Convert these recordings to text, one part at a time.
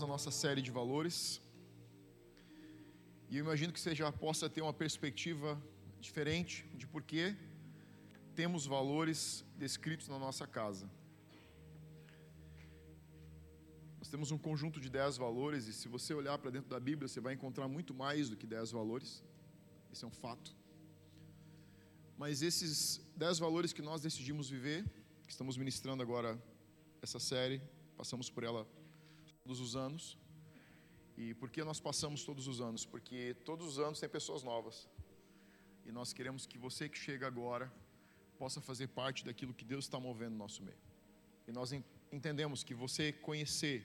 na nossa série de valores. E eu imagino que você já possa ter uma perspectiva diferente de por que temos valores descritos na nossa casa. Nós temos um conjunto de dez valores, e se você olhar para dentro da Bíblia, você vai encontrar muito mais do que dez valores. Esse é um fato. Mas esses dez valores que nós decidimos viver, que estamos ministrando agora essa série, passamos por ela todos os anos. E por que nós passamos todos os anos? Porque todos os anos tem pessoas novas. E nós queremos que você que chega agora possa fazer parte daquilo que Deus está movendo no nosso meio. E nós entendemos que você conhecer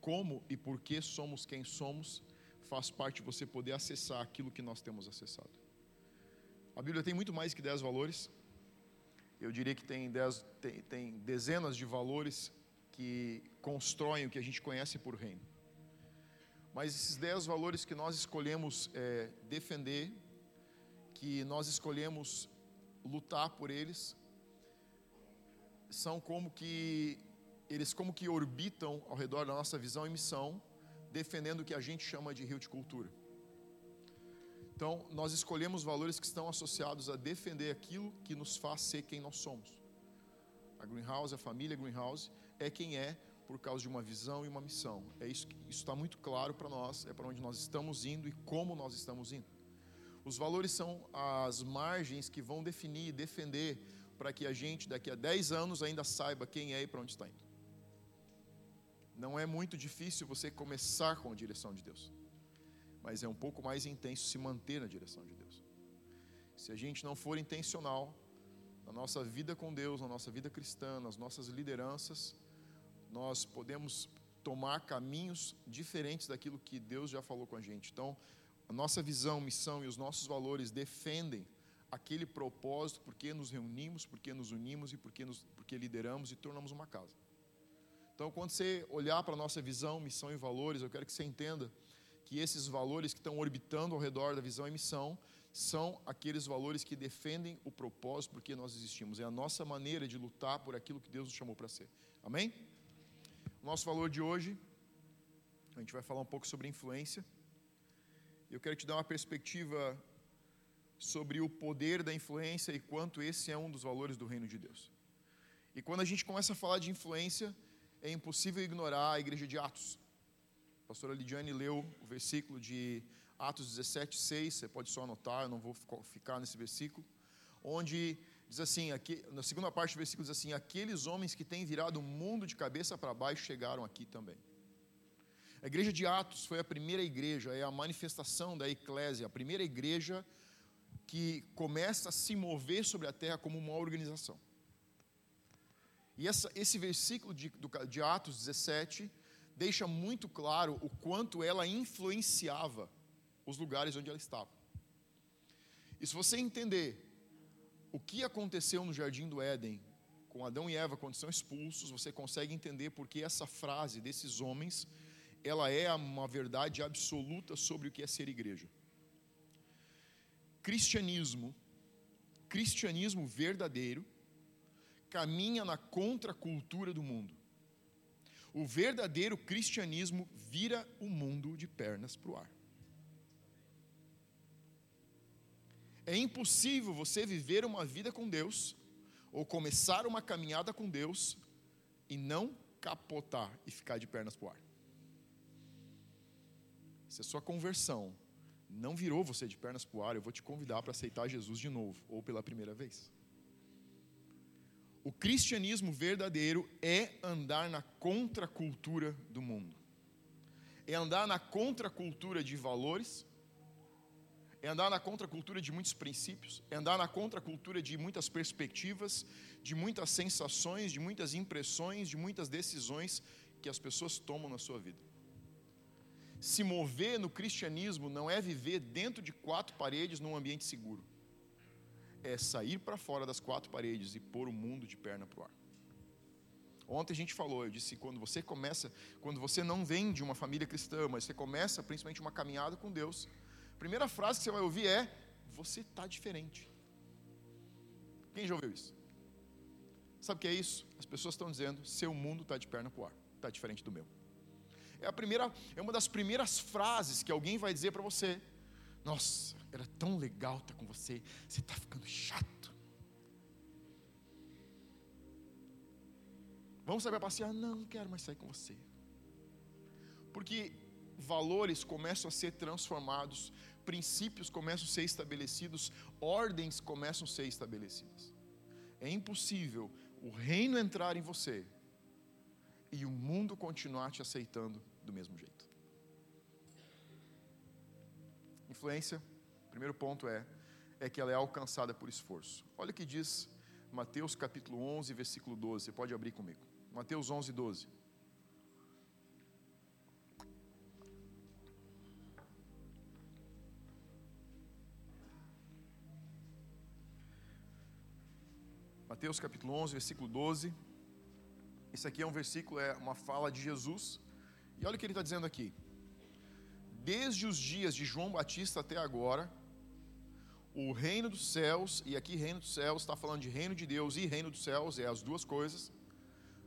como e por que somos quem somos faz parte de você poder acessar aquilo que nós temos acessado. A Bíblia tem muito mais que dez valores. Eu diria que tem, dez, tem, tem dezenas de valores que constroem o que a gente conhece por reino. Mas esses dez valores que nós escolhemos é, defender, que nós escolhemos lutar por eles, são como que eles como que orbitam ao redor da nossa visão e missão, defendendo o que a gente chama de rio de cultura. Então, nós escolhemos valores que estão associados a defender aquilo que nos faz ser quem nós somos. A Greenhouse, a família Greenhouse, é quem é por causa de uma visão e uma missão. É isso isso está muito claro para nós, é para onde nós estamos indo e como nós estamos indo. Os valores são as margens que vão definir e defender para que a gente daqui a 10 anos ainda saiba quem é e para onde está indo. Não é muito difícil você começar com a direção de Deus, mas é um pouco mais intenso se manter na direção de Deus. Se a gente não for intencional na nossa vida com Deus, na nossa vida cristã, nas nossas lideranças, nós podemos tomar caminhos diferentes daquilo que Deus já falou com a gente. Então, a nossa visão, missão e os nossos valores defendem aquele propósito porque nos reunimos, porque nos unimos e porque, nos, porque lideramos e tornamos uma casa. Então, quando você olhar para a nossa visão, missão e valores, eu quero que você entenda que esses valores que estão orbitando ao redor da visão e missão são aqueles valores que defendem o propósito porque nós existimos. É a nossa maneira de lutar por aquilo que Deus nos chamou para ser. Amém? Nosso valor de hoje, a gente vai falar um pouco sobre influência. Eu quero te dar uma perspectiva sobre o poder da influência e quanto esse é um dos valores do reino de Deus. E quando a gente começa a falar de influência, é impossível ignorar a igreja de Atos. A pastora Lidiane leu o versículo de Atos 17, 6, você pode só anotar, eu não vou ficar nesse versículo, onde Diz assim, aqui, na segunda parte do versículo diz assim: Aqueles homens que têm virado o mundo de cabeça para baixo chegaram aqui também. A igreja de Atos foi a primeira igreja, é a manifestação da eclésia, a primeira igreja que começa a se mover sobre a terra como uma organização. E essa, esse versículo de, de Atos 17 deixa muito claro o quanto ela influenciava os lugares onde ela estava. E se você entender o que aconteceu no jardim do Éden com Adão e Eva quando são expulsos, você consegue entender porque essa frase desses homens, ela é uma verdade absoluta sobre o que é ser igreja. Cristianismo, cristianismo verdadeiro, caminha na contracultura do mundo. O verdadeiro cristianismo vira o mundo de pernas para o ar. É impossível você viver uma vida com Deus ou começar uma caminhada com Deus e não capotar e ficar de pernas para o ar. Se a sua conversão não virou você de pernas para o ar, eu vou te convidar para aceitar Jesus de novo, ou pela primeira vez. O cristianismo verdadeiro é andar na contracultura do mundo, é andar na contracultura de valores, é andar na contracultura de muitos princípios, é andar na contracultura de muitas perspectivas, de muitas sensações, de muitas impressões, de muitas decisões que as pessoas tomam na sua vida. Se mover no cristianismo não é viver dentro de quatro paredes num ambiente seguro. É sair para fora das quatro paredes e pôr o mundo de perna para o ar. Ontem a gente falou, eu disse, quando você começa, quando você não vem de uma família cristã, mas você começa principalmente uma caminhada com Deus, a primeira frase que você vai ouvir é: Você está diferente. Quem já ouviu isso? Sabe o que é isso? As pessoas estão dizendo: Seu mundo está de perna para o ar, está diferente do meu. É a primeira, é uma das primeiras frases que alguém vai dizer para você. Nossa, era tão legal estar com você. Você está ficando chato. Vamos sair para passear? Não, não quero mais sair com você. Porque valores começam a ser transformados, princípios começam a ser estabelecidos, ordens começam a ser estabelecidas. É impossível o reino entrar em você e o mundo continuar te aceitando do mesmo jeito. Influência, primeiro ponto é é que ela é alcançada por esforço. Olha o que diz Mateus capítulo 11, versículo 12. Você pode abrir comigo. Mateus 11, 12. Mateus capítulo 11, versículo 12. Esse aqui é um versículo, é uma fala de Jesus. E olha o que ele está dizendo aqui. Desde os dias de João Batista até agora, o reino dos céus, e aqui reino dos céus está falando de reino de Deus e reino dos céus, é as duas coisas.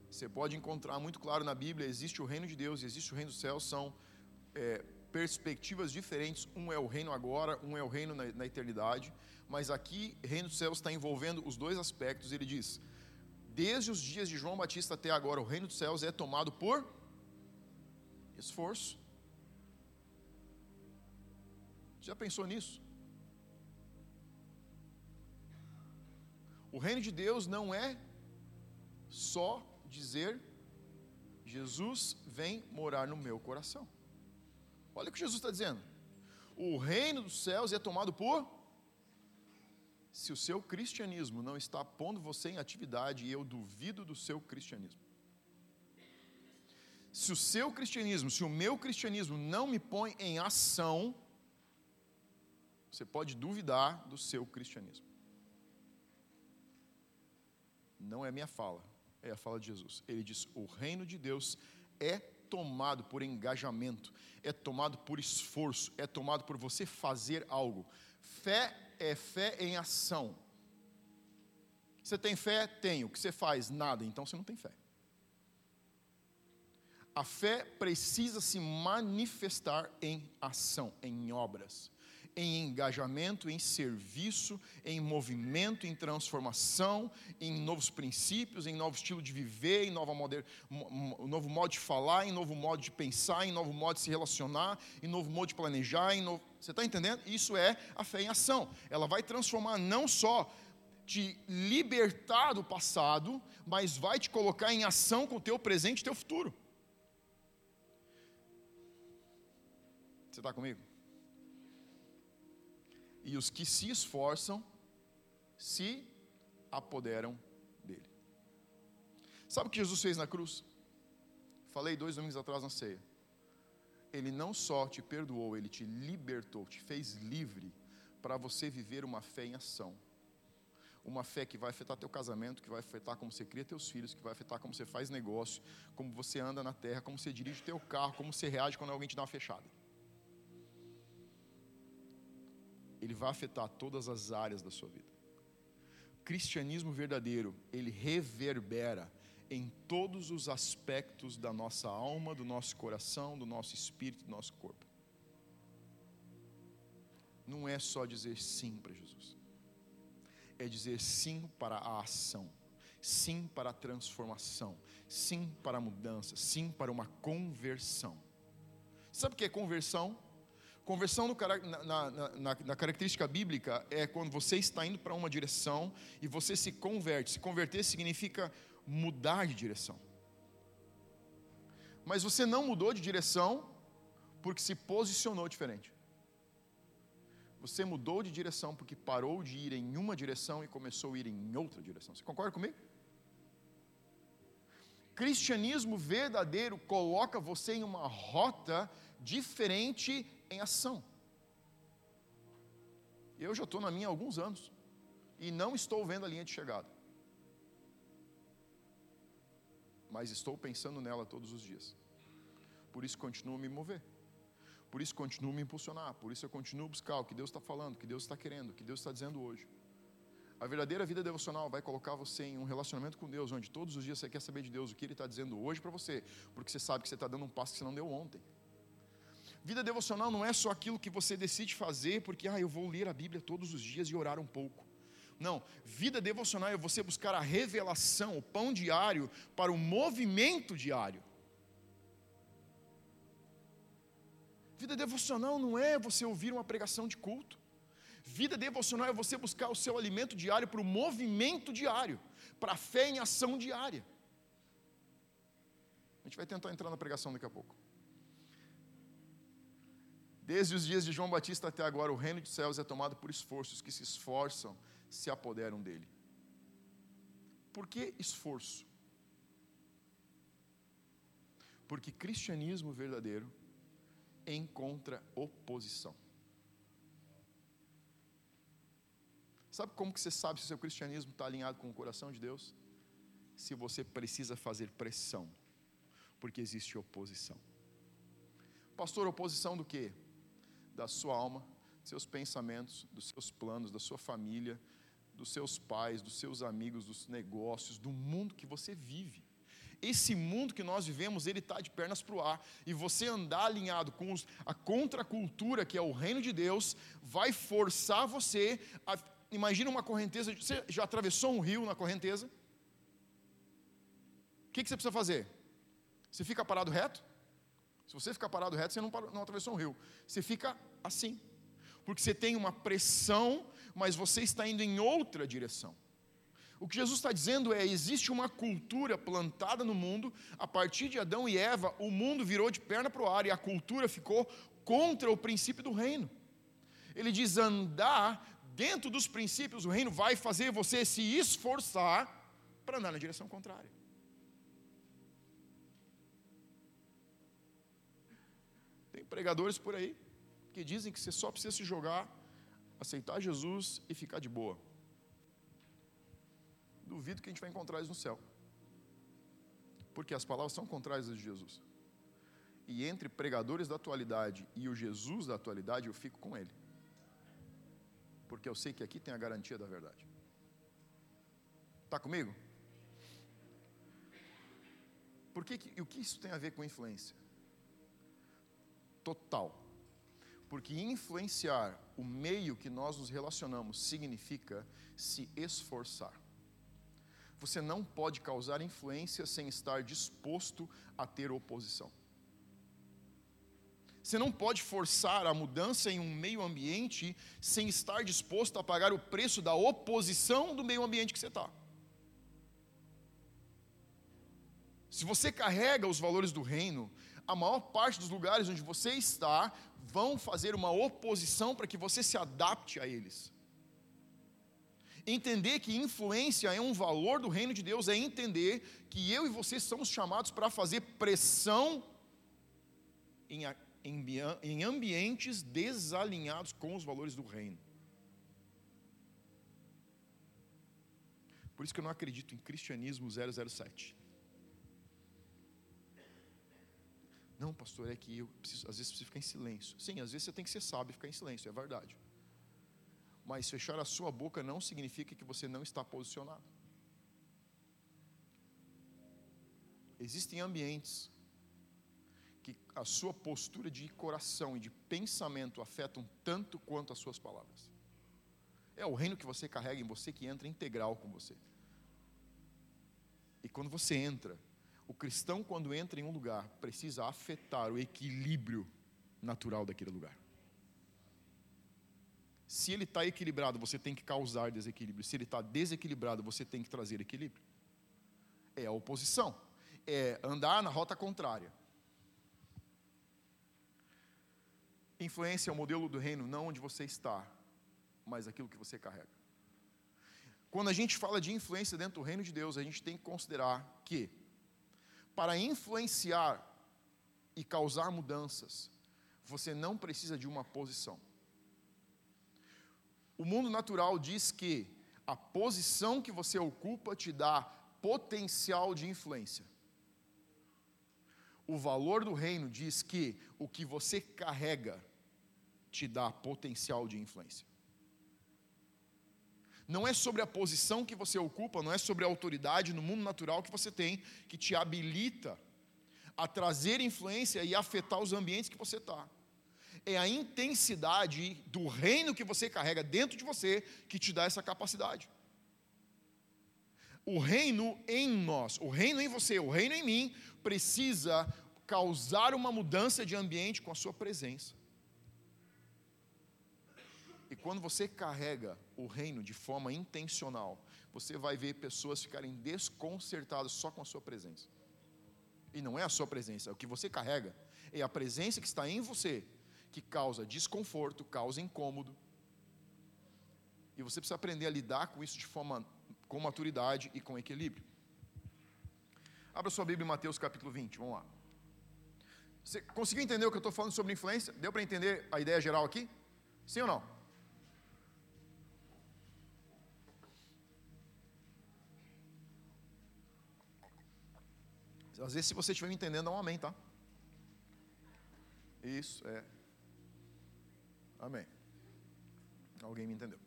Você pode encontrar muito claro na Bíblia: existe o reino de Deus e existe o reino dos céus, são é, perspectivas diferentes. Um é o reino agora, um é o reino na, na eternidade mas aqui Reino dos Céus está envolvendo os dois aspectos. Ele diz: desde os dias de João Batista até agora, o Reino dos Céus é tomado por esforço. Já pensou nisso? O reino de Deus não é só dizer Jesus vem morar no meu coração. Olha o que Jesus está dizendo. O reino dos céus é tomado por se o seu cristianismo não está pondo você em atividade, eu duvido do seu cristianismo. Se o seu cristianismo, se o meu cristianismo não me põe em ação, você pode duvidar do seu cristianismo. Não é minha fala, é a fala de Jesus. Ele diz: o reino de Deus é tomado por engajamento, é tomado por esforço, é tomado por você fazer algo. Fé é fé em ação. Você tem fé? Tenho. O que você faz? Nada. Então você não tem fé. A fé precisa se manifestar em ação, em obras em engajamento, em serviço, em movimento, em transformação, em novos princípios, em novo estilo de viver, em nova moder, novo modo de falar, em novo modo de pensar, em novo modo de se relacionar, em novo modo de planejar. Em novo... Você está entendendo? Isso é a fé em ação. Ela vai transformar não só te libertar do passado, mas vai te colocar em ação com o teu presente e teu futuro. Você está comigo? E os que se esforçam se apoderam dele. Sabe o que Jesus fez na cruz? Falei dois domingos atrás na ceia. Ele não só te perdoou, ele te libertou, te fez livre para você viver uma fé em ação. Uma fé que vai afetar teu casamento, que vai afetar como você cria teus filhos, que vai afetar como você faz negócio, como você anda na terra, como você dirige teu carro, como você reage quando alguém te dá uma fechada. Ele vai afetar todas as áreas da sua vida. Cristianismo verdadeiro, ele reverbera em todos os aspectos da nossa alma, do nosso coração, do nosso espírito, do nosso corpo. Não é só dizer sim para Jesus, é dizer sim para a ação, sim para a transformação, sim para a mudança, sim para uma conversão. Sabe o que é conversão? Conversão no, na, na, na, na, característica bíblica é quando você está indo para uma direção e você se converte. Se converter significa mudar de direção. Mas você não mudou de direção porque se posicionou diferente. Você mudou de direção porque parou de ir em uma direção e começou a ir em outra direção. Você concorda comigo? Cristianismo verdadeiro coloca você em uma rota diferente em ação. Eu já estou na minha há alguns anos e não estou vendo a linha de chegada. Mas estou pensando nela todos os dias. Por isso continuo a me mover. Por isso continuo a me impulsionar. Por isso eu continuo a buscar o que Deus está falando, o que Deus está querendo, o que Deus está dizendo hoje. A verdadeira vida devocional vai colocar você em um relacionamento com Deus, onde todos os dias você quer saber de Deus o que Ele está dizendo hoje para você, porque você sabe que você está dando um passo que você não deu ontem. Vida devocional não é só aquilo que você decide fazer, porque ah, eu vou ler a Bíblia todos os dias e orar um pouco. Não, vida devocional é você buscar a revelação, o pão diário, para o movimento diário. Vida devocional não é você ouvir uma pregação de culto. Vida devocional é você buscar o seu alimento diário para o movimento diário, para a fé em ação diária. A gente vai tentar entrar na pregação daqui a pouco. Desde os dias de João Batista até agora, o reino dos céus é tomado por esforços que se esforçam se apoderam dele. Por que esforço? Porque cristianismo verdadeiro encontra oposição. Sabe como que você sabe se o seu cristianismo está alinhado com o coração de Deus? Se você precisa fazer pressão, porque existe oposição. Pastor, oposição do quê? Da sua alma, dos seus pensamentos, dos seus planos, da sua família, dos seus pais, dos seus amigos, dos negócios, do mundo que você vive. Esse mundo que nós vivemos, ele está de pernas para o ar. E você andar alinhado com a contracultura, que é o reino de Deus, vai forçar você a. Imagina uma correnteza. Você já atravessou um rio na correnteza? O que, que você precisa fazer? Você fica parado reto? Se você ficar parado reto, você não, não atravessou um rio. Você fica assim. Porque você tem uma pressão mas você está indo em outra direção. O que Jesus está dizendo é: existe uma cultura plantada no mundo, a partir de Adão e Eva, o mundo virou de perna para o ar e a cultura ficou contra o princípio do reino. Ele diz: andar dentro dos princípios do reino vai fazer você se esforçar para andar na direção contrária. Pregadores por aí que dizem que você só precisa se jogar aceitar Jesus e ficar de boa. Duvido que a gente vai encontrar isso no céu. Porque as palavras são contrárias de Jesus. E entre pregadores da atualidade e o Jesus da atualidade, eu fico com ele. Porque eu sei que aqui tem a garantia da verdade. Está comigo? Por que, que, o que isso tem a ver com influência? Total. Porque influenciar o meio que nós nos relacionamos significa se esforçar. Você não pode causar influência sem estar disposto a ter oposição. Você não pode forçar a mudança em um meio ambiente sem estar disposto a pagar o preço da oposição do meio ambiente que você está. Se você carrega os valores do reino, a maior parte dos lugares onde você está vão fazer uma oposição para que você se adapte a eles. Entender que influência é um valor do reino de Deus é entender que eu e você somos chamados para fazer pressão em, em, em ambientes desalinhados com os valores do reino. Por isso que eu não acredito em cristianismo 007. Não, pastor, é que eu preciso, às vezes preciso ficar em silêncio. Sim, às vezes você tem que ser sábio e ficar em silêncio, é verdade. Mas fechar a sua boca não significa que você não está posicionado. Existem ambientes que a sua postura de coração e de pensamento afetam tanto quanto as suas palavras. É o reino que você carrega em você que entra integral com você. E quando você entra, o cristão, quando entra em um lugar, precisa afetar o equilíbrio natural daquele lugar. Se ele está equilibrado, você tem que causar desequilíbrio. Se ele está desequilibrado, você tem que trazer equilíbrio. É a oposição. É andar na rota contrária. Influência é o modelo do reino, não onde você está, mas aquilo que você carrega. Quando a gente fala de influência dentro do reino de Deus, a gente tem que considerar que para influenciar e causar mudanças, você não precisa de uma posição. O mundo natural diz que a posição que você ocupa te dá potencial de influência. O valor do reino diz que o que você carrega te dá potencial de influência. Não é sobre a posição que você ocupa, não é sobre a autoridade no mundo natural que você tem, que te habilita a trazer influência e afetar os ambientes que você está. É a intensidade do reino que você carrega dentro de você que te dá essa capacidade. O reino em nós, o reino em você, o reino em mim, precisa causar uma mudança de ambiente com a sua presença. E quando você carrega o reino de forma intencional, você vai ver pessoas ficarem desconcertadas só com a sua presença. E não é a sua presença, é o que você carrega. É a presença que está em você que causa desconforto, causa incômodo. E você precisa aprender a lidar com isso de forma com maturidade e com equilíbrio. Abra sua Bíblia em Mateus capítulo 20, vamos lá. Você conseguiu entender o que eu estou falando sobre influência? Deu para entender a ideia geral aqui? Sim ou não? Às vezes, se você estiver me entendendo, dá um amém, tá? Isso, é. Amém. Alguém me entendeu.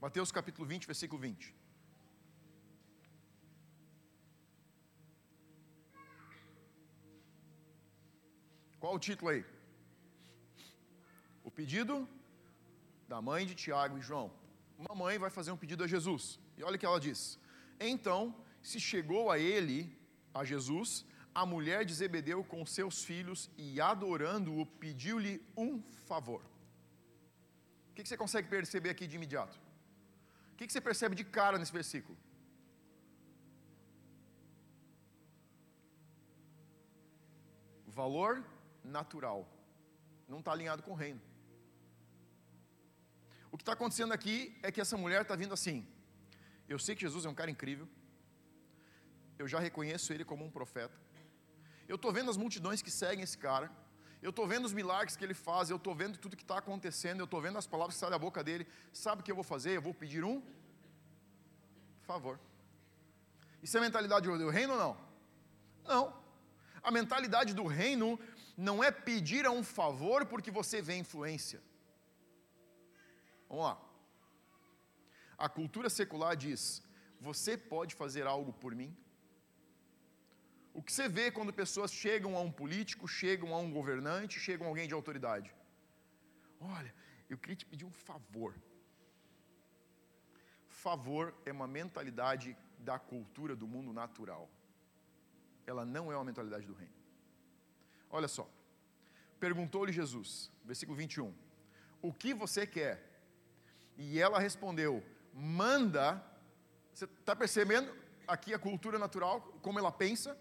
Mateus capítulo 20, versículo 20. Qual o título aí? O pedido da mãe de Tiago e João. Uma mãe vai fazer um pedido a Jesus. E olha o que ela diz. Então se chegou a ele, a Jesus, a mulher de Zebedeu com seus filhos e adorando-o, pediu-lhe um favor. O que você consegue perceber aqui de imediato? O que você percebe de cara nesse versículo? Valor natural, não está alinhado com o reino. O que está acontecendo aqui é que essa mulher está vindo assim. Eu sei que Jesus é um cara incrível, eu já reconheço ele como um profeta. Eu estou vendo as multidões que seguem esse cara. Eu estou vendo os milagres que ele faz. Eu estou vendo tudo que está acontecendo. Eu estou vendo as palavras que saem da boca dele. Sabe o que eu vou fazer? Eu vou pedir um favor. Isso é a mentalidade do reino ou não? Não. A mentalidade do reino não é pedir a um favor porque você vê influência. Vamos lá. A cultura secular diz: Você pode fazer algo por mim? O que você vê quando pessoas chegam a um político, chegam a um governante, chegam a alguém de autoridade? Olha, eu queria te pedir um favor. Favor é uma mentalidade da cultura do mundo natural. Ela não é uma mentalidade do reino. Olha só. Perguntou-lhe Jesus, versículo 21. O que você quer? E ela respondeu: Manda. Você está percebendo aqui a cultura natural, como ela pensa?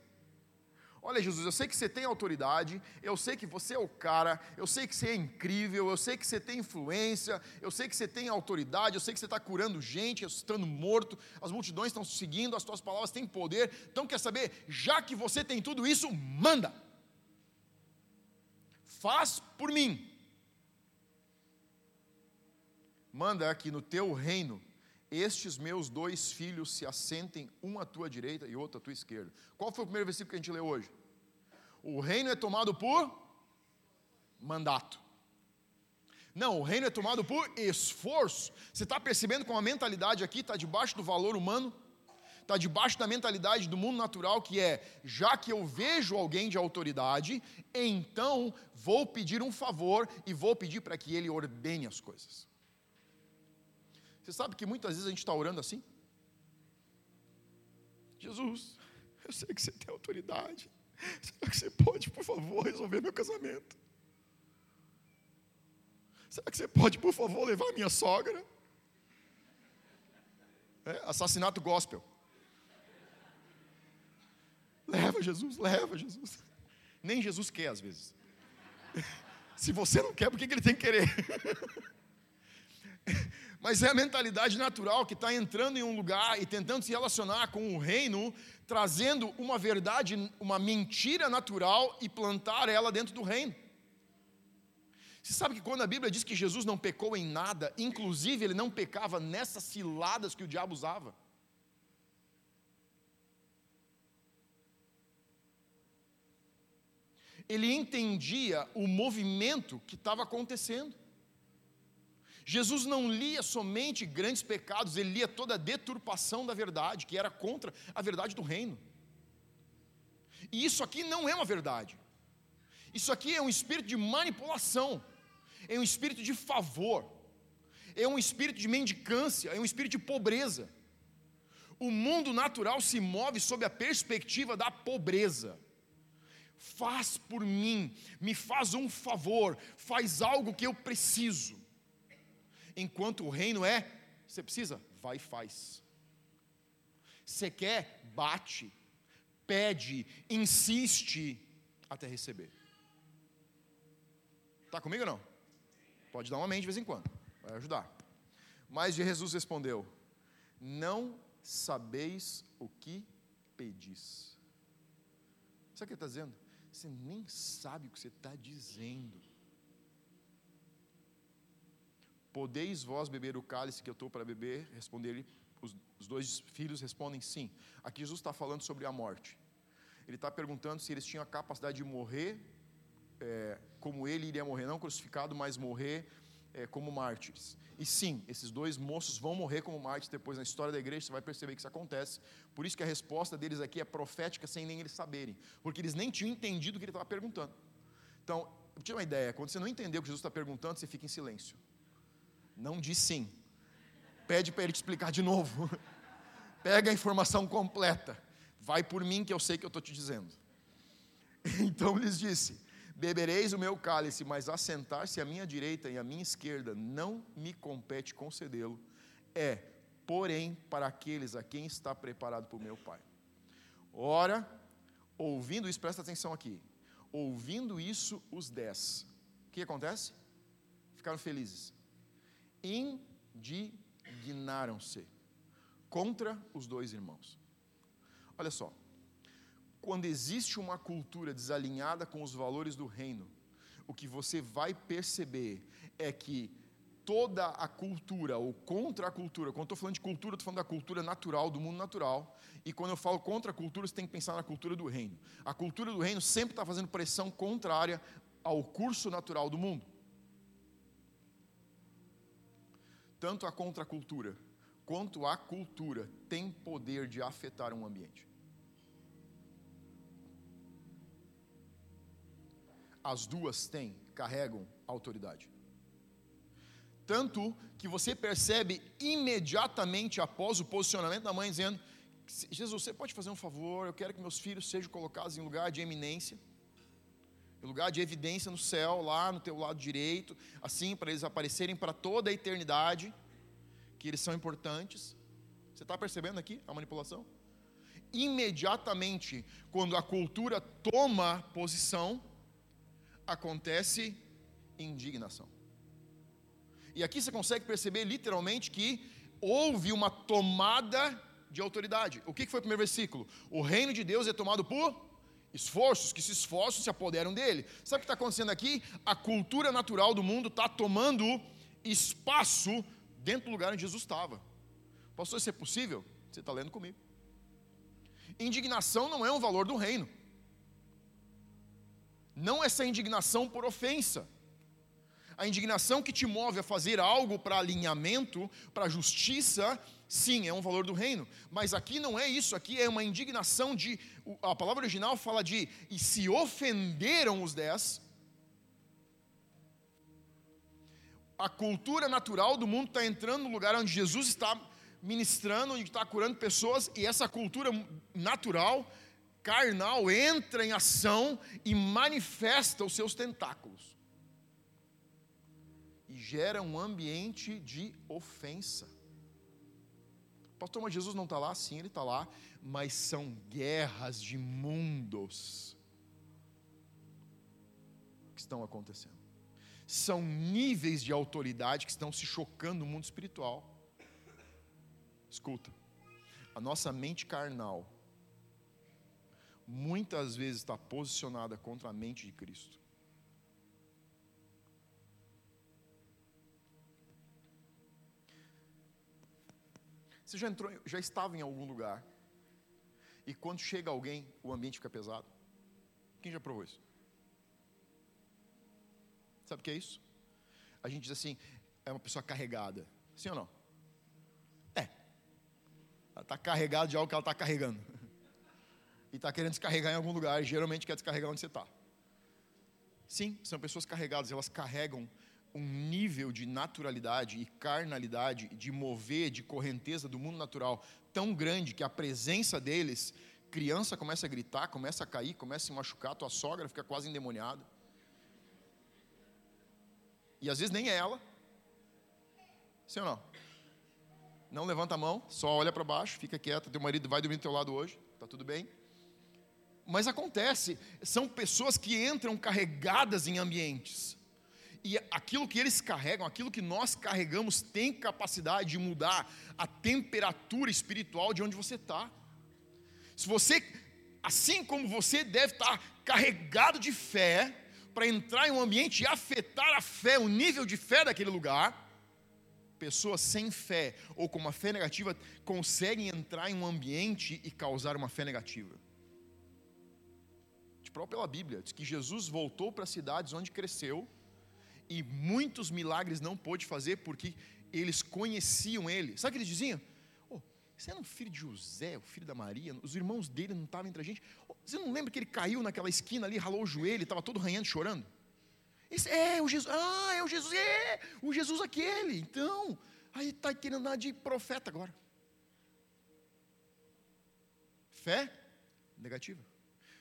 Olha, Jesus, eu sei que você tem autoridade, eu sei que você é o cara, eu sei que você é incrível, eu sei que você tem influência, eu sei que você tem autoridade, eu sei que você está curando gente, estando morto, as multidões estão seguindo, as tuas palavras têm poder. Então, quer saber? Já que você tem tudo isso, manda. Faz por mim. Manda que no teu reino estes meus dois filhos se assentem, um à tua direita e outro à tua esquerda. Qual foi o primeiro versículo que a gente leu hoje? O reino é tomado por mandato. Não, o reino é tomado por esforço. Você está percebendo como a mentalidade aqui está debaixo do valor humano? Está debaixo da mentalidade do mundo natural, que é: já que eu vejo alguém de autoridade, então vou pedir um favor e vou pedir para que ele ordene as coisas. Você sabe que muitas vezes a gente está orando assim? Jesus, eu sei que você tem autoridade. Será que você pode, por favor, resolver meu casamento? Será que você pode, por favor, levar minha sogra? É, assassinato gospel. Leva Jesus, leva Jesus. Nem Jesus quer às vezes. Se você não quer, por que ele tem que querer? Mas é a mentalidade natural que está entrando em um lugar e tentando se relacionar com o reino, trazendo uma verdade, uma mentira natural e plantar ela dentro do reino. Você sabe que quando a Bíblia diz que Jesus não pecou em nada, inclusive ele não pecava nessas ciladas que o diabo usava. Ele entendia o movimento que estava acontecendo. Jesus não lia somente grandes pecados, ele lia toda a deturpação da verdade, que era contra a verdade do reino. E isso aqui não é uma verdade. Isso aqui é um espírito de manipulação, é um espírito de favor, é um espírito de mendicância, é um espírito de pobreza. O mundo natural se move sob a perspectiva da pobreza. Faz por mim, me faz um favor, faz algo que eu preciso. Enquanto o reino é, você precisa, vai e faz. Você quer, bate, pede, insiste até receber. Está comigo ou não? Pode dar uma mente de vez em quando, vai ajudar. Mas Jesus respondeu: Não sabeis o que pedis. Sabe o que ele está dizendo? Você nem sabe o que você está dizendo. Podeis vós beber o cálice que eu estou para beber? Responder-lhe, os, os dois filhos respondem sim. Aqui Jesus está falando sobre a morte. Ele está perguntando se eles tinham a capacidade de morrer é, como ele iria morrer, não crucificado, mas morrer é, como mártires. E sim, esses dois moços vão morrer como mártires depois na história da igreja, você vai perceber que isso acontece. Por isso que a resposta deles aqui é profética sem nem eles saberem, porque eles nem tinham entendido o que ele estava perguntando. Então, tinha uma ideia, quando você não entendeu o que Jesus está perguntando, você fica em silêncio. Não diz sim. Pede para ele te explicar de novo. Pega a informação completa. Vai por mim que eu sei que eu estou te dizendo. Então lhes disse: Bebereis o meu cálice, mas assentar-se à minha direita e à minha esquerda não me compete concedê-lo. É, porém, para aqueles a quem está preparado por meu Pai. Ora, ouvindo isso, presta atenção aqui. Ouvindo isso, os dez. O que acontece? Ficaram felizes. Indignaram-se contra os dois irmãos. Olha só, quando existe uma cultura desalinhada com os valores do reino, o que você vai perceber é que toda a cultura ou contra a cultura, quando estou falando de cultura, estou falando da cultura natural, do mundo natural, e quando eu falo contra a cultura, você tem que pensar na cultura do reino. A cultura do reino sempre está fazendo pressão contrária ao curso natural do mundo. Tanto a contracultura quanto a cultura tem poder de afetar um ambiente. as duas têm, carregam autoridade. Tanto que você percebe imediatamente após o posicionamento da mãe, dizendo: Jesus, você pode fazer um favor? Eu quero que meus filhos sejam colocados em lugar de eminência, em lugar de evidência no céu, lá no teu lado direito, assim, para eles aparecerem para toda a eternidade, que eles são importantes. Você está percebendo aqui a manipulação? Imediatamente, quando a cultura toma posição, acontece indignação. E aqui você consegue perceber literalmente que houve uma tomada de autoridade. O que foi o primeiro versículo? O reino de Deus é tomado por esforços, que se esforços se apoderam dele. Sabe o que está acontecendo aqui? A cultura natural do mundo está tomando espaço dentro do lugar onde Jesus estava. Pastor, isso é possível? Você está lendo comigo. Indignação não é um valor do reino não essa indignação por ofensa. A indignação que te move a fazer algo para alinhamento, para justiça, sim, é um valor do reino. Mas aqui não é isso, aqui é uma indignação de. A palavra original fala de. E se ofenderam os dez. A cultura natural do mundo está entrando no lugar onde Jesus está ministrando, onde está curando pessoas, e essa cultura natural carnal entra em ação e manifesta os seus tentáculos. E gera um ambiente de ofensa. Pastor, mas Jesus não está lá? Sim, ele está lá, mas são guerras de mundos que estão acontecendo. São níveis de autoridade que estão se chocando no mundo espiritual. Escuta, a nossa mente carnal muitas vezes está posicionada contra a mente de Cristo. Você já entrou, já estava em algum lugar e quando chega alguém, o ambiente fica pesado? Quem já provou isso? Sabe o que é isso? A gente diz assim, é uma pessoa carregada. Sim ou não? É. Ela está carregada de algo que ela está carregando. E está querendo descarregar em algum lugar, e geralmente quer descarregar onde você está. Sim, são pessoas carregadas, elas carregam um nível de naturalidade e carnalidade, de mover, de correnteza do mundo natural tão grande que a presença deles, criança começa a gritar, começa a cair, começa a se machucar, tua sogra fica quase endemoniada. E às vezes nem é ela. Sim ou não? Não levanta a mão, só olha para baixo, fica quieta, teu marido vai dormir do teu lado hoje, tá tudo bem? Mas acontece, são pessoas que entram carregadas em ambientes. E aquilo que eles carregam, aquilo que nós carregamos, tem capacidade de mudar a temperatura espiritual de onde você está. Se você, assim como você deve estar carregado de fé, para entrar em um ambiente e afetar a fé, o nível de fé daquele lugar, pessoas sem fé ou com uma fé negativa conseguem entrar em um ambiente e causar uma fé negativa. De próprio pela Bíblia, diz que Jesus voltou para as cidades onde cresceu e muitos milagres não pôde fazer porque eles conheciam ele. Sabe o que eles diziam? Oh, você era um filho de José, o filho da Maria, os irmãos dele não estavam entre a gente. Oh, você não lembra que ele caiu naquela esquina ali, ralou o joelho, estava todo ranhando, chorando? Esse, é, o Jesus, ah, é o Jesus, é, o Jesus aquele. Então, aí está querendo andar de profeta agora. Fé negativa.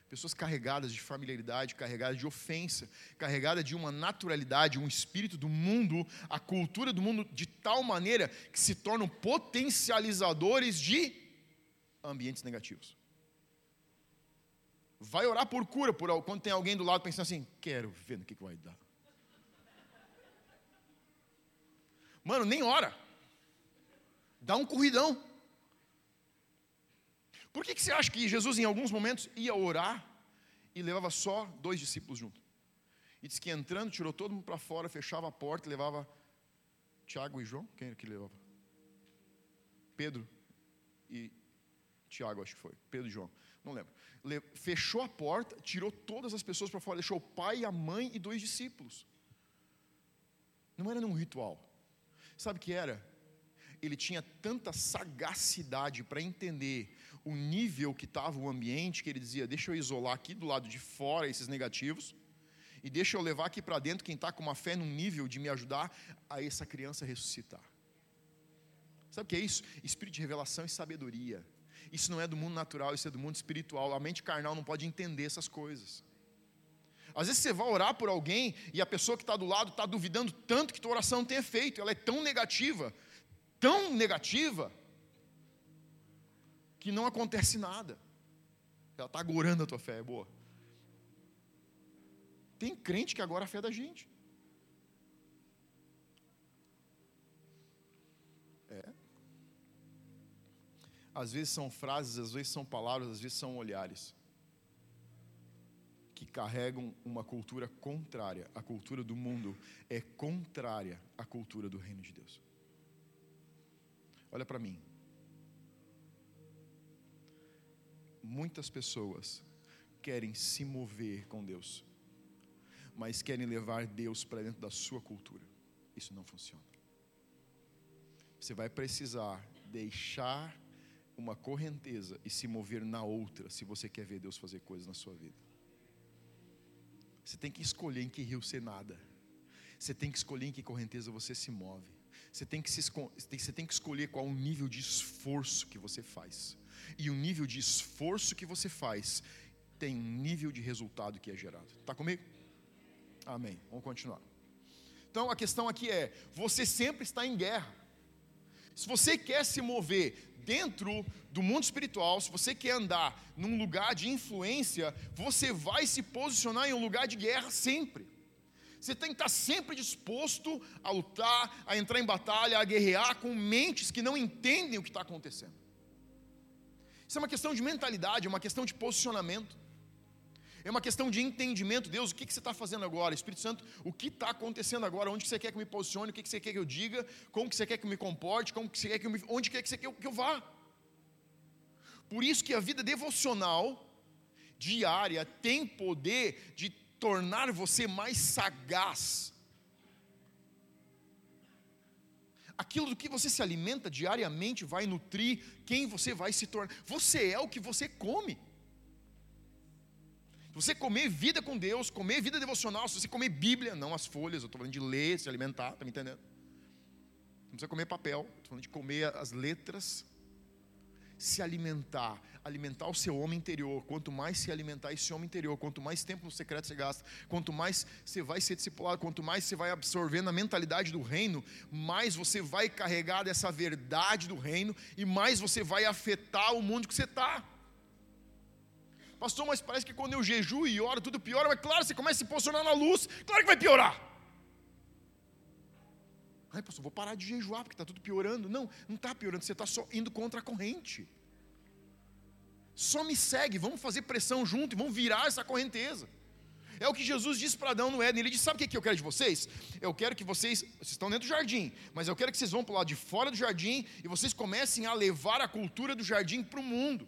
Pessoas carregadas de familiaridade, carregadas de ofensa, carregadas de uma naturalidade, um espírito do mundo, a cultura do mundo, de tal maneira que se tornam potencializadores de ambientes negativos. Vai orar por cura, por quando tem alguém do lado pensando assim, quero ver no que, que vai dar. Mano, nem ora. Dá um corridão. Por que, que você acha que Jesus, em alguns momentos, ia orar e levava só dois discípulos junto? E diz que entrando, tirou todo mundo para fora, fechava a porta e levava Tiago e João? Quem era que levava? Pedro e Tiago, acho que foi. Pedro e João, não lembro. Fechou a porta, tirou todas as pessoas para fora, deixou o pai, a mãe e dois discípulos. Não era num ritual. Sabe o que era? Ele tinha tanta sagacidade para entender o nível que estava o ambiente, que ele dizia: deixa eu isolar aqui do lado de fora esses negativos, e deixa eu levar aqui para dentro quem está com uma fé num nível de me ajudar a essa criança ressuscitar. Sabe o que é isso? Espírito de revelação e sabedoria. Isso não é do mundo natural, isso é do mundo espiritual. A mente carnal não pode entender essas coisas. Às vezes você vai orar por alguém e a pessoa que está do lado está duvidando tanto que tua oração tem efeito, ela é tão negativa, tão negativa, que não acontece nada. Ela está agorando a tua fé, é boa. Tem crente que agora a fé da gente. É. Às vezes são frases, às vezes são palavras, às vezes são olhares que carregam uma cultura contrária. A cultura do mundo é contrária à cultura do reino de Deus. Olha para mim. Muitas pessoas querem se mover com Deus, mas querem levar Deus para dentro da sua cultura. Isso não funciona. Você vai precisar deixar uma correnteza e se mover na outra, se você quer ver Deus fazer coisas na sua vida. Você tem que escolher em que rio você nada. Você tem que escolher em que correnteza você se move. Você tem que, se, você tem que escolher qual o nível de esforço que você faz. E o nível de esforço que você faz tem um nível de resultado que é gerado. Está comigo? Amém. Vamos continuar. Então a questão aqui é: você sempre está em guerra. Se você quer se mover dentro do mundo espiritual, se você quer andar num lugar de influência, você vai se posicionar em um lugar de guerra sempre. Você tem que estar sempre disposto a lutar, a entrar em batalha, a guerrear com mentes que não entendem o que está acontecendo. Isso é uma questão de mentalidade, é uma questão de posicionamento. É uma questão de entendimento. Deus, o que, você está fazendo agora? Espírito Santo, o que está acontecendo agora? Onde você quer que eu me posicione? O que, você quer que eu diga? Como que você quer que eu me comporte? Como que você quer que eu me... Onde quer que você quer que eu vá? Por isso que a vida devocional diária tem poder de tornar você mais sagaz. Aquilo do que você se alimenta diariamente vai nutrir quem você vai se tornar. Você é o que você come. Se você comer vida com Deus, comer vida devocional, se você comer Bíblia, não as folhas, eu estou falando de ler, se alimentar, está me entendendo? Não precisa comer papel, estou falando de comer as letras se alimentar, alimentar o seu homem interior. Quanto mais se alimentar esse homem interior, quanto mais tempo no secreto você gasta, quanto mais você vai ser discipulado, quanto mais você vai absorvendo a mentalidade do reino, mais você vai carregar dessa verdade do reino e mais você vai afetar o mundo que você está. Pastor, mas parece que quando eu jejuo e oro, tudo piora. Mas claro, você começa a se posicionar na luz, claro que vai piorar. Ai, pastor, vou parar de jejuar porque está tudo piorando. Não, não está piorando, você está só indo contra a corrente. Só me segue, vamos fazer pressão junto e vamos virar essa correnteza. É o que Jesus disse para Adão no Éden. Ele disse: Sabe o que eu quero de vocês? Eu quero que vocês, vocês estão dentro do jardim, mas eu quero que vocês vão para o lado de fora do jardim e vocês comecem a levar a cultura do jardim para o mundo.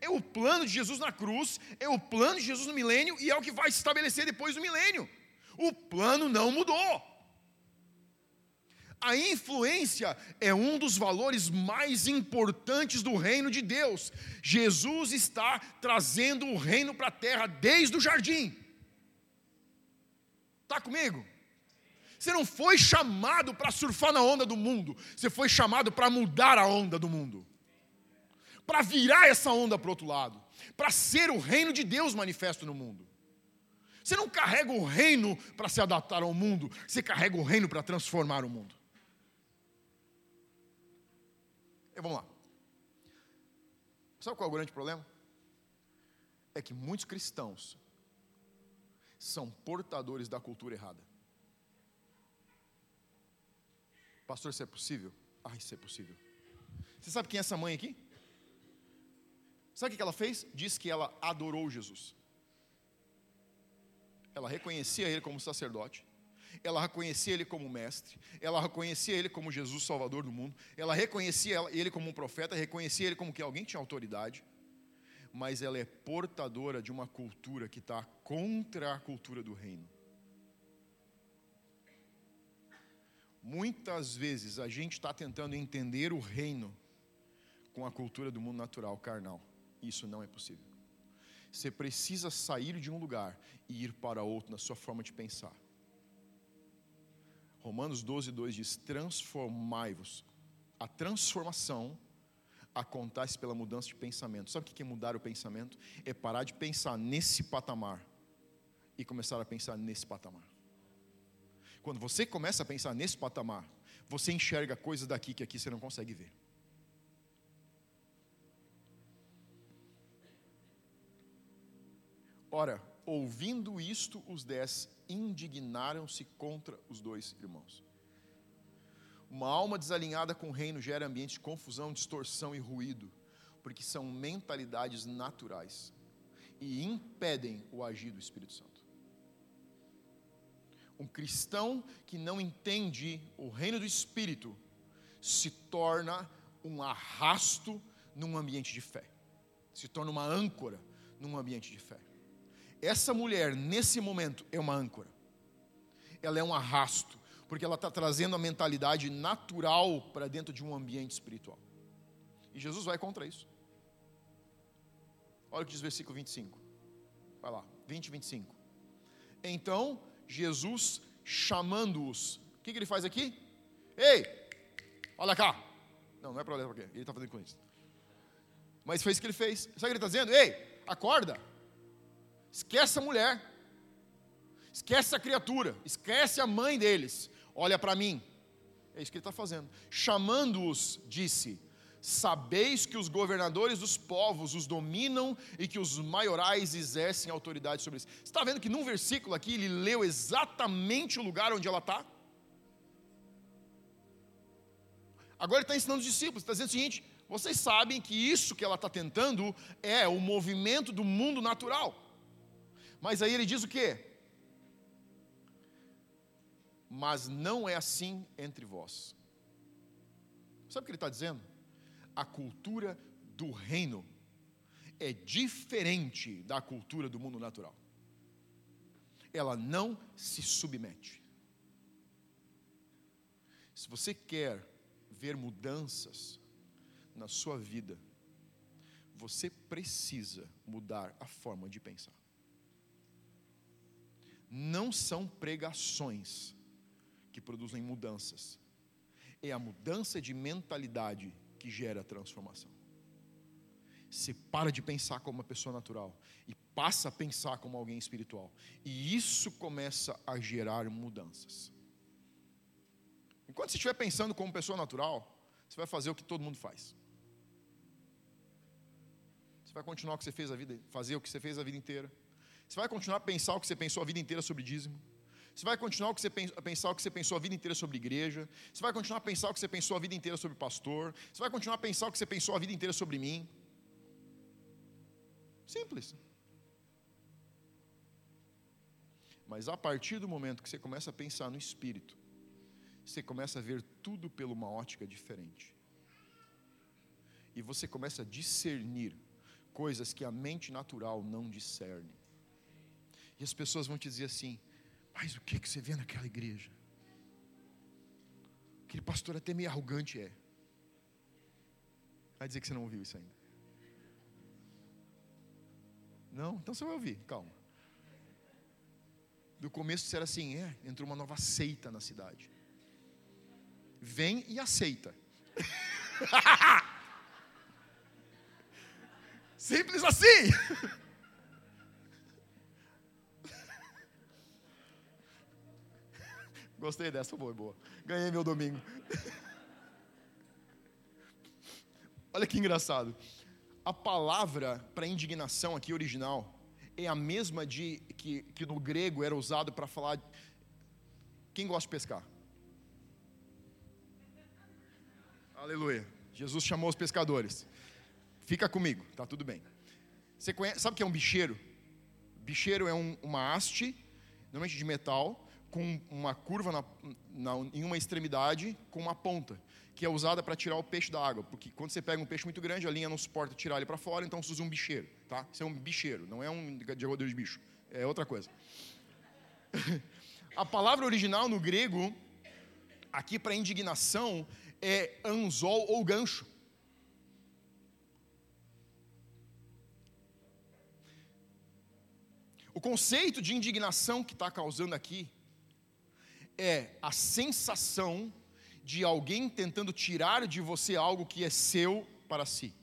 É o plano de Jesus na cruz, é o plano de Jesus no milênio e é o que vai se estabelecer depois do milênio. O plano não mudou. A influência é um dos valores mais importantes do reino de Deus. Jesus está trazendo o reino para a terra desde o jardim. Está comigo? Você não foi chamado para surfar na onda do mundo, você foi chamado para mudar a onda do mundo, para virar essa onda para o outro lado, para ser o reino de Deus manifesto no mundo. Você não carrega o reino para se adaptar ao mundo, você carrega o reino para transformar o mundo. E vamos lá. Sabe qual é o grande problema? É que muitos cristãos são portadores da cultura errada. Pastor, isso é possível? Ah, isso é possível. Você sabe quem é essa mãe aqui? Sabe o que ela fez? Diz que ela adorou Jesus. Ela reconhecia ele como sacerdote ela reconhecia ele como mestre, ela reconhecia ele como Jesus Salvador do mundo, ela reconhecia ele como um profeta, reconhecia ele como que alguém tinha autoridade, mas ela é portadora de uma cultura que está contra a cultura do reino. Muitas vezes a gente está tentando entender o reino com a cultura do mundo natural, carnal. Isso não é possível. Você precisa sair de um lugar e ir para outro na sua forma de pensar. Romanos 12, 2 diz: Transformai-vos. A transformação acontece pela mudança de pensamento. Sabe o que é mudar o pensamento? É parar de pensar nesse patamar e começar a pensar nesse patamar. Quando você começa a pensar nesse patamar, você enxerga coisas daqui que aqui você não consegue ver. Ora, ouvindo isto, os dez indignaram-se contra os dois irmãos. Uma alma desalinhada com o reino gera ambiente de confusão, distorção e ruído, porque são mentalidades naturais e impedem o agir do Espírito Santo. Um cristão que não entende o reino do Espírito se torna um arrasto num ambiente de fé, se torna uma âncora num ambiente de fé. Essa mulher, nesse momento, é uma âncora. Ela é um arrasto, porque ela está trazendo a mentalidade natural para dentro de um ambiente espiritual. E Jesus vai contra isso. Olha o que diz o versículo 25. Vai lá, 20 e 25. Então, Jesus, chamando-os, o que, que ele faz aqui? Ei, olha cá. Não, não é para quê? Ele está fazendo com isso. Mas foi isso que ele fez. Sabe o que ele está dizendo? Ei, acorda. Esquece a mulher. Esquece a criatura. Esquece a mãe deles. Olha para mim. É isso que ele está fazendo. Chamando-os, disse: Sabeis que os governadores dos povos os dominam e que os maiorais exercem autoridade sobre eles. Você está vendo que num versículo aqui ele leu exatamente o lugar onde ela está? Agora ele está ensinando os discípulos, está dizendo o seguinte: vocês sabem que isso que ela está tentando é o movimento do mundo natural. Mas aí ele diz o quê? Mas não é assim entre vós. Sabe o que ele está dizendo? A cultura do reino é diferente da cultura do mundo natural. Ela não se submete. Se você quer ver mudanças na sua vida, você precisa mudar a forma de pensar. Não são pregações que produzem mudanças, é a mudança de mentalidade que gera transformação. Você para de pensar como uma pessoa natural e passa a pensar como alguém espiritual, e isso começa a gerar mudanças. Enquanto você estiver pensando como pessoa natural, você vai fazer o que todo mundo faz. Você vai continuar o que você fez a vida, fazer o que você fez a vida inteira. Você vai continuar a pensar o que você pensou a vida inteira sobre dízimo. Você vai continuar a pensar o que você pensou a vida inteira sobre igreja. Você vai continuar a pensar o que você pensou a vida inteira sobre pastor. Você vai continuar a pensar o que você pensou a vida inteira sobre mim. Simples. Mas a partir do momento que você começa a pensar no espírito, você começa a ver tudo pela uma ótica diferente. E você começa a discernir coisas que a mente natural não discerne. E as pessoas vão te dizer assim: Mas o que, que você vê naquela igreja? Aquele pastor até meio arrogante é. Vai dizer que você não ouviu isso ainda. Não? Então você vai ouvir, calma. Do começo você era assim: é, entrou uma nova seita na cidade vem e aceita. Simples assim. Gostei dessa, boa, boa. Ganhei meu domingo. Olha que engraçado. A palavra para indignação aqui original é a mesma de que, que no grego era usado para falar. Quem gosta de pescar? Aleluia. Jesus chamou os pescadores. Fica comigo, tá tudo bem. Você conhece, sabe o que é um bicheiro? Bicheiro é um, uma haste, normalmente de metal, com uma curva na, na, em uma extremidade, com uma ponta, que é usada para tirar o peixe da água. Porque quando você pega um peixe muito grande, a linha não suporta tirar ele para fora, então você usa um bicheiro. Tá? Isso é um bicheiro, não é um jogador de bicho. É outra coisa. a palavra original no grego, aqui para indignação, é anzol ou gancho. O conceito de indignação que está causando aqui é a sensação de alguém tentando tirar de você algo que é seu para si.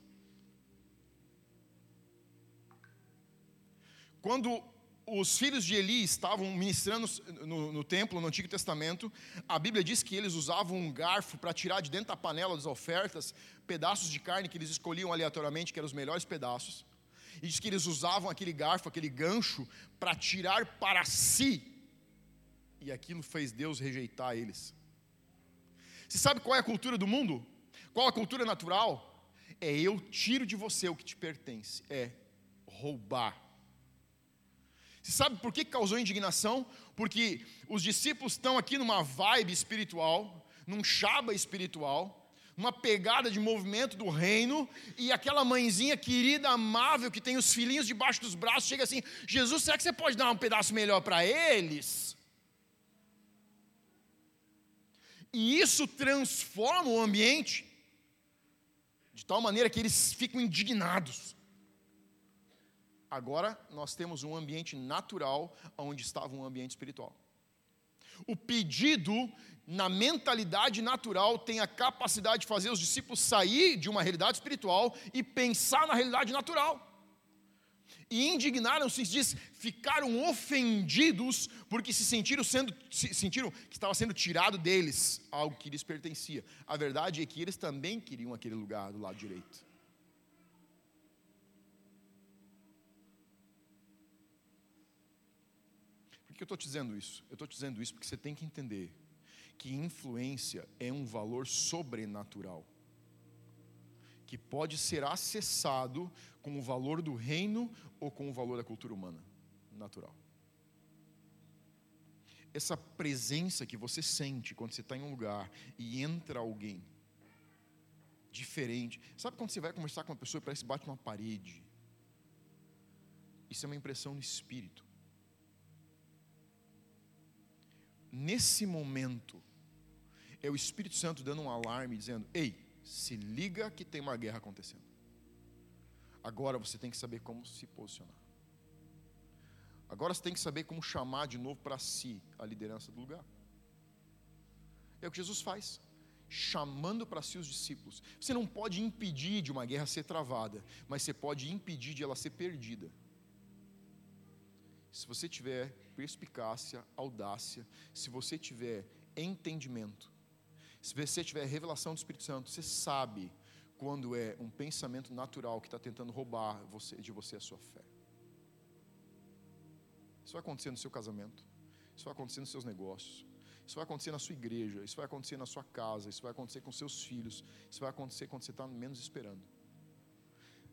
Quando os filhos de Eli estavam ministrando no, no, templo, no Antigo Testamento, a Bíblia diz que eles usavam um garfo para tirar de dentro da panela das ofertas pedaços de carne que eles escolhiam aleatoriamente, que eram os melhores pedaços. E diz que eles usavam aquele garfo, aquele gancho, para tirar para si. E aquilo fez Deus rejeitar eles. Você sabe qual é a cultura do mundo? Qual a cultura natural? É eu tiro de você o que te pertence. É roubar você sabe por que causou indignação? Porque os discípulos estão aqui numa vibe espiritual, num chaba espiritual, uma pegada de movimento do reino, e aquela mãezinha querida, amável, que tem os filhinhos debaixo dos braços, chega assim: Jesus, será que você pode dar um pedaço melhor para eles? E isso transforma o ambiente, de tal maneira que eles ficam indignados. Agora nós temos um ambiente natural onde estava um ambiente espiritual. O pedido, na mentalidade natural, tem a capacidade de fazer os discípulos sair de uma realidade espiritual e pensar na realidade natural. E indignaram-se, diz, ficaram ofendidos porque se sentiram sendo, se sentiram que estava sendo tirado deles algo que lhes pertencia. A verdade é que eles também queriam aquele lugar do lado direito. que eu estou te dizendo isso? Eu estou te dizendo isso porque você tem que entender que influência é um valor sobrenatural que pode ser acessado com o valor do reino ou com o valor da cultura humana natural. Essa presença que você sente quando você está em um lugar e entra alguém diferente. Sabe quando você vai conversar com uma pessoa e parece que bate uma parede? Isso é uma impressão no espírito. nesse momento, é o Espírito Santo dando um alarme, dizendo: Ei, se liga que tem uma guerra acontecendo. Agora você tem que saber como se posicionar. Agora você tem que saber como chamar de novo para si a liderança do lugar. É o que Jesus faz, chamando para si os discípulos. Você não pode impedir de uma guerra ser travada, mas você pode impedir de ela ser perdida. Se você tiver perspicácia, audácia, se você tiver entendimento, se você tiver revelação do Espírito Santo, você sabe quando é um pensamento natural que está tentando roubar você, de você a sua fé. Isso vai acontecer no seu casamento, isso vai acontecer nos seus negócios, isso vai acontecer na sua igreja, isso vai acontecer na sua casa, isso vai acontecer com seus filhos, isso vai acontecer quando você está menos esperando.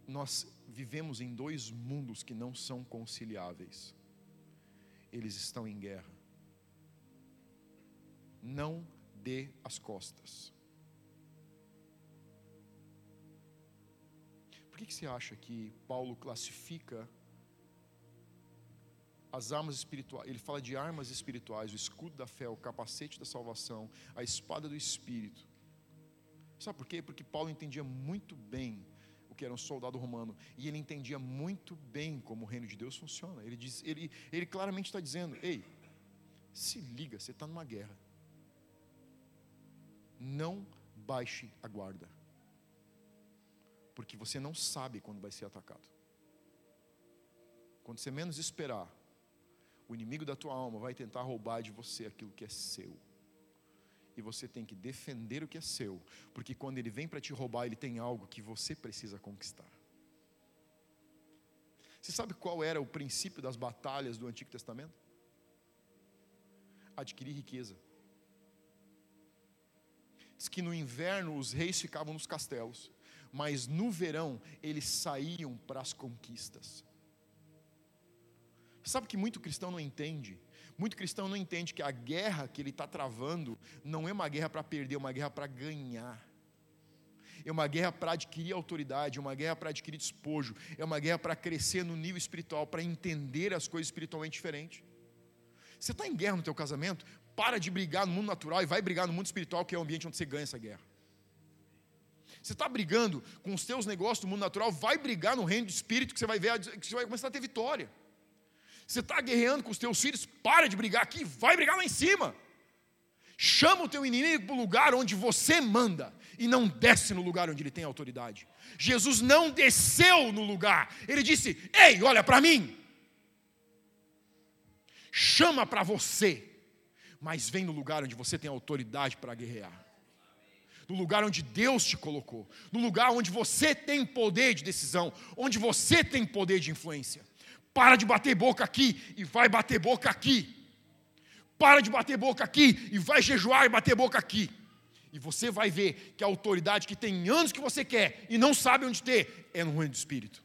Nós vivemos em dois mundos que não são conciliáveis eles estão em guerra. Não dê as costas. Que, que você acha que Paulo classifica as armas espirituais? Ele fala de armas espirituais, o escudo da fé, o capacete da salvação, a espada do espírito. Sabe por quê? Porque Paulo entendia muito bem o que era um soldado romano, e ele entendia muito bem como o reino de Deus funciona. Ele, diz, ele, ele claramente está dizendo: ei, se liga, você está numa guerra. Não baixe a guarda, porque você não sabe quando vai ser atacado. Quando você menos esperar, o inimigo da tua alma vai tentar roubar de você aquilo que é seu e você tem que defender o que é seu, porque quando ele vem para te roubar, ele tem algo que você precisa conquistar. Você sabe qual era o princípio das batalhas do Antigo Testamento? Adquirir riqueza. Diz que no inverno os reis ficavam nos castelos, mas no verão eles saíam para as conquistas. Sabe que muito cristão não entende muito cristão não entende que a guerra que ele está travando não é uma guerra para perder, é uma guerra para ganhar. É uma guerra para adquirir autoridade, é uma guerra para adquirir despojo, é uma guerra para crescer no nível espiritual, para entender as coisas espiritualmente diferentes. Você está em guerra no teu casamento? Para de brigar no mundo natural e vai brigar no mundo espiritual, que é o ambiente onde você ganha essa guerra. Você está brigando com os teus negócios do mundo natural, vai brigar no reino do espírito, que você vai ver, que você vai começar a ter vitória. Você está guerreando com os teus filhos, para de brigar aqui, vai brigar lá em cima. Chama o teu inimigo para o lugar onde você manda e não desce no lugar onde ele tem autoridade. Jesus não desceu no lugar, ele disse: Ei, olha para mim. Chama para você, mas vem no lugar onde você tem autoridade para guerrear. No lugar onde Deus te colocou, no lugar onde você tem poder de decisão, onde você tem poder de influência. Para de bater boca aqui e vai bater boca aqui. Para de bater boca aqui e vai jejuar e bater boca aqui. E você vai ver que a autoridade que tem anos que você quer e não sabe onde ter é no reino do Espírito.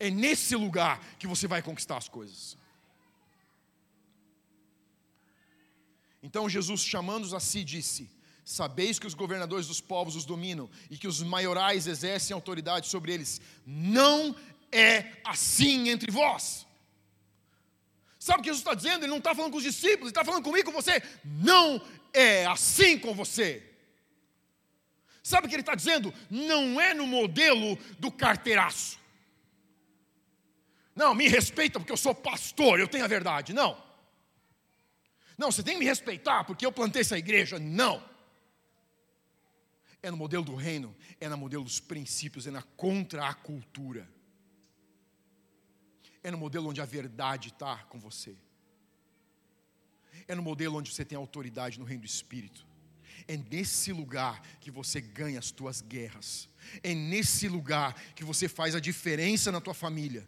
É nesse lugar que você vai conquistar as coisas. Então Jesus, chamando-os a si, disse: Sabeis que os governadores dos povos os dominam e que os maiorais exercem autoridade sobre eles. Não é assim entre vós. Sabe o que Jesus está dizendo? Ele não está falando com os discípulos, ele está falando comigo, com você. Não é assim com você. Sabe o que ele está dizendo? Não é no modelo do carteiraço. Não, me respeita porque eu sou pastor, eu tenho a verdade. Não. Não, você tem que me respeitar porque eu plantei essa igreja. Não. É no modelo do reino, é no modelo dos princípios, é na contra a cultura é no modelo onde a verdade está com você. É no modelo onde você tem autoridade no reino do Espírito. É nesse lugar que você ganha as tuas guerras. É nesse lugar que você faz a diferença na tua família.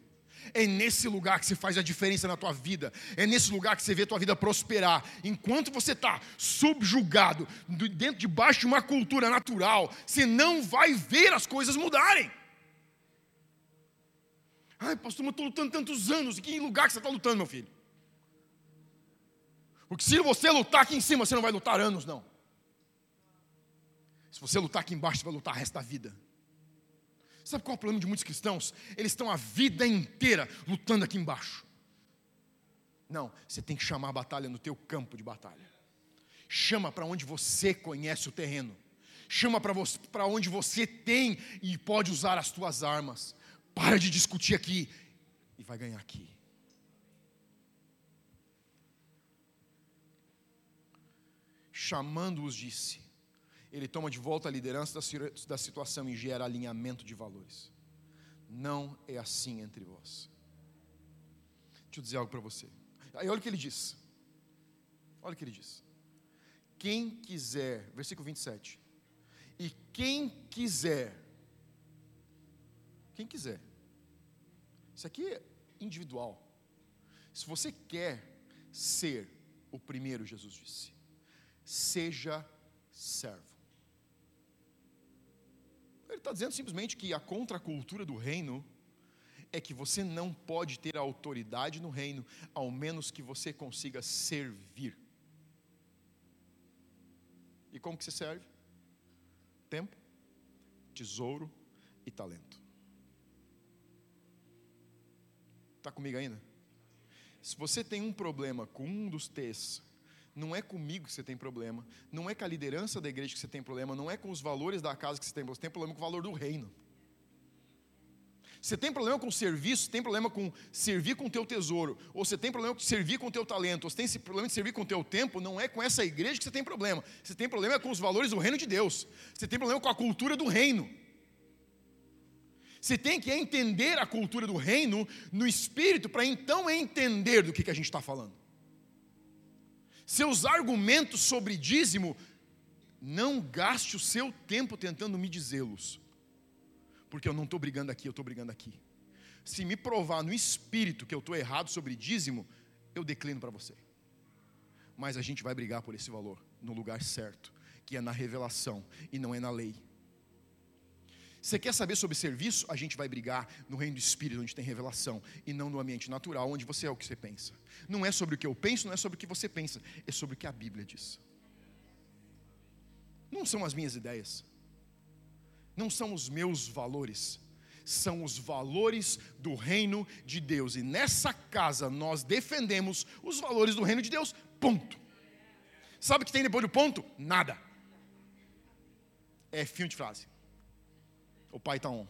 É nesse lugar que você faz a diferença na tua vida. É nesse lugar que você vê a tua vida prosperar. Enquanto você está subjugado, dentro debaixo de uma cultura natural, você não vai ver as coisas mudarem. Ai, pastor, mas estou lutando tantos anos. Em que lugar que você está lutando, meu filho? Porque se você lutar aqui em cima, você não vai lutar anos, não. Se você lutar aqui embaixo, você vai lutar o resto da vida. Sabe qual é o problema de muitos cristãos? Eles estão a vida inteira lutando aqui embaixo. Não, você tem que chamar a batalha no teu campo de batalha. Chama para onde você conhece o terreno. Chama para onde você tem e pode usar as tuas armas. Para de discutir aqui e vai ganhar aqui. Chamando-os, disse: Ele toma de volta a liderança da situação e gera alinhamento de valores. Não é assim entre vós. Deixa eu dizer algo para você. Aí olha o que ele diz. Olha o que ele diz. Quem quiser, versículo 27. E quem quiser, quem quiser, isso aqui é individual. Se você quer ser o primeiro, Jesus disse, seja servo. Ele está dizendo simplesmente que a contracultura do reino é que você não pode ter autoridade no reino, ao menos que você consiga servir. E como que se serve? Tempo, tesouro e talento. Está comigo ainda? Se você tem um problema com um dos T's, não é comigo que você tem problema, não é com a liderança da igreja que você tem problema, não é com os valores da casa que você tem problema, você tem problema com o valor do reino. Você tem problema com serviço, você tem problema com servir com o teu tesouro, ou você tem problema com servir com o teu talento, ou você tem problema de servir com o teu tempo, não é com essa igreja que você tem problema. Você tem problema com os valores do reino de Deus. Você tem problema com a cultura do reino. Você tem que entender a cultura do reino no espírito para então entender do que, que a gente está falando. Seus argumentos sobre dízimo, não gaste o seu tempo tentando me dizê-los porque eu não estou brigando aqui, eu estou brigando aqui. Se me provar no espírito que eu estou errado sobre dízimo, eu declino para você. Mas a gente vai brigar por esse valor no lugar certo, que é na revelação e não é na lei. Você quer saber sobre serviço? A gente vai brigar no reino do espírito, onde tem revelação, e não no ambiente natural, onde você é o que você pensa. Não é sobre o que eu penso, não é sobre o que você pensa, é sobre o que a Bíblia diz. Não são as minhas ideias não são os meus valores, são os valores do reino de Deus. E nessa casa nós defendemos os valores do reino de Deus, ponto. Sabe o que tem depois do ponto? Nada. É fim de frase. O pai está on.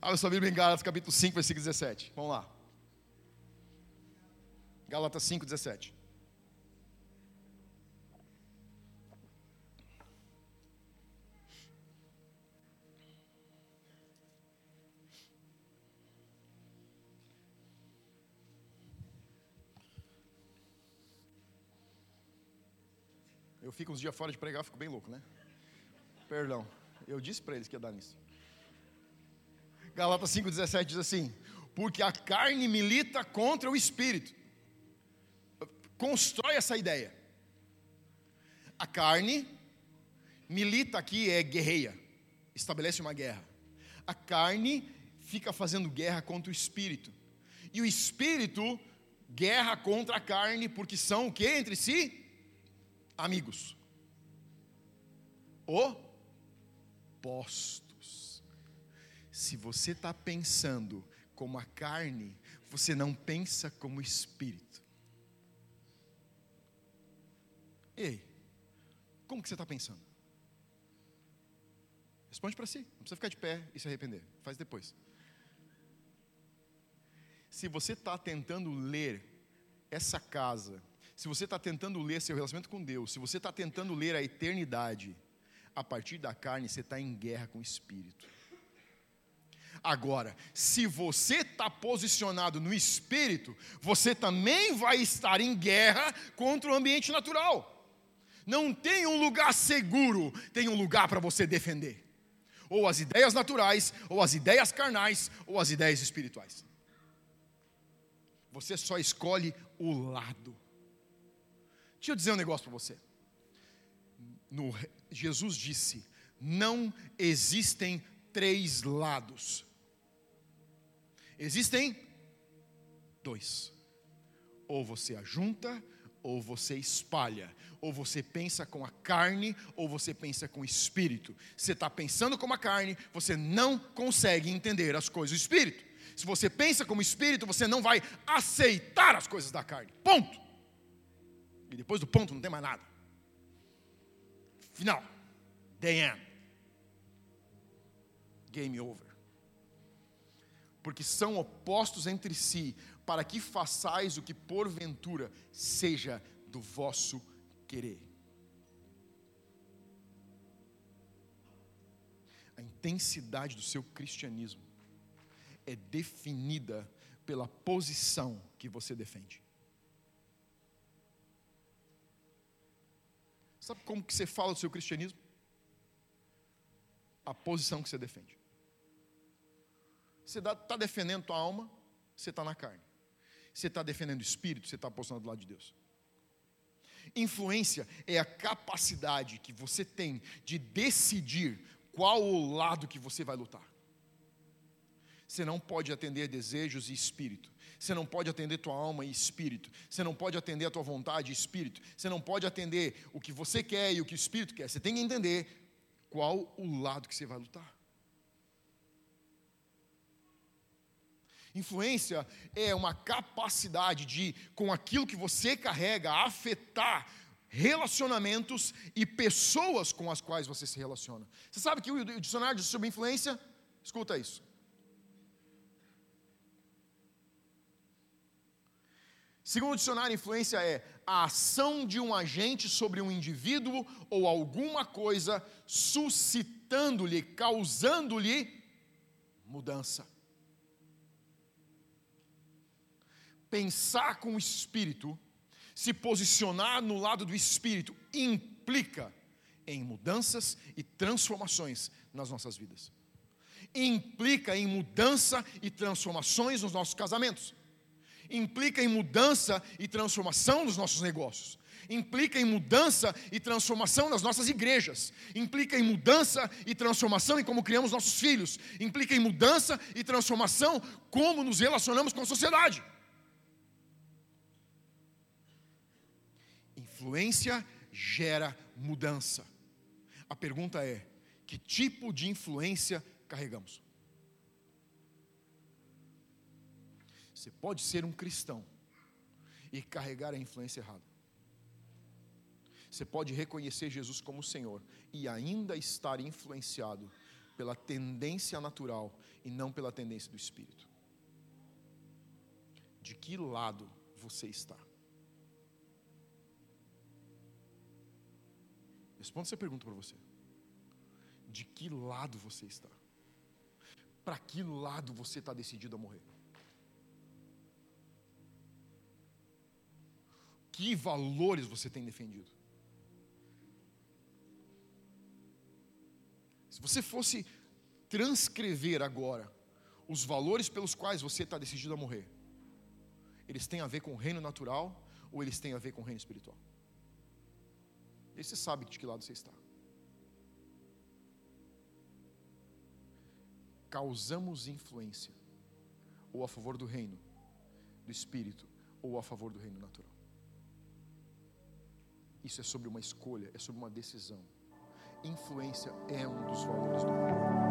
Abra sua Bíblia em Gálatas capítulo 5, versículo 17. Vamos lá. Gálatas 5, 17. Eu fico uns dias fora de pregar, fico bem louco, né? Perdão. Eu disse para eles que ia dar nisso. Galatas 5,17 diz assim: Porque a carne milita contra o espírito. Constrói essa ideia. A carne milita aqui é guerreia, estabelece uma guerra. A carne fica fazendo guerra contra o espírito. E o espírito guerra contra a carne, porque são o que entre si? Amigos. Opostos. Se você está pensando como a carne, você não pensa como o espírito. Ei, como que você está pensando? Responde para si, não precisa ficar de pé e se arrepender, faz depois. Se você está tentando ler essa casa se você está tentando ler seu relacionamento com Deus, se você está tentando ler a eternidade, a partir da carne, você está em guerra com o Espírito. Agora, se você está posicionado no Espírito, você também vai estar em guerra contra o ambiente natural. Não tem um lugar seguro, tem um lugar para você defender. Ou as ideias naturais, ou as ideias carnais, ou as ideias espirituais. Você só escolhe o lado. Deixa eu dizer um negócio para você. No, Jesus disse: não existem três lados. Existem dois. Ou você ajunta, ou você espalha. Ou você pensa com a carne, ou você pensa com o espírito. Você está pensando com a carne, você não consegue entender as coisas do espírito. Se você pensa como espírito, você não vai aceitar as coisas da carne. Ponto. E depois do ponto não tem mais nada. Final. The end. Game over. Porque são opostos entre si, para que façais o que porventura seja do vosso querer. A intensidade do seu cristianismo é definida pela posição que você defende. Sabe como que você fala do seu cristianismo? A posição que você defende. Você está defendendo tua alma, você está na carne. Você está defendendo o espírito, você está posicionado do lado de Deus. Influência é a capacidade que você tem de decidir qual o lado que você vai lutar. Você não pode atender desejos e espírito. Você não pode atender tua alma e espírito. Você não pode atender a tua vontade e espírito. Você não pode atender o que você quer e o que o espírito quer. Você tem que entender qual o lado que você vai lutar. Influência é uma capacidade de, com aquilo que você carrega, afetar relacionamentos e pessoas com as quais você se relaciona. Você sabe que o dicionário diz sobre influência? Escuta isso. Segundo o dicionário, influência é a ação de um agente sobre um indivíduo ou alguma coisa, suscitando-lhe, causando-lhe mudança. Pensar com o espírito, se posicionar no lado do espírito, implica em mudanças e transformações nas nossas vidas. Implica em mudança e transformações nos nossos casamentos implica em mudança e transformação nos nossos negócios, implica em mudança e transformação nas nossas igrejas, implica em mudança e transformação em como criamos nossos filhos, implica em mudança e transformação como nos relacionamos com a sociedade. Influência gera mudança. A pergunta é: que tipo de influência carregamos? Você pode ser um cristão e carregar a influência errada. Você pode reconhecer Jesus como Senhor e ainda estar influenciado pela tendência natural e não pela tendência do Espírito. De que lado você está? Responda essa pergunta para você. De que lado você está? Para que lado você está decidido a morrer? Que valores você tem defendido. Se você fosse transcrever agora os valores pelos quais você está decidido a morrer, eles têm a ver com o reino natural ou eles têm a ver com o reino espiritual? E você sabe de que lado você está. Causamos influência ou a favor do reino, do espírito, ou a favor do reino natural. Isso é sobre uma escolha, é sobre uma decisão. Influência é um dos valores do mundo.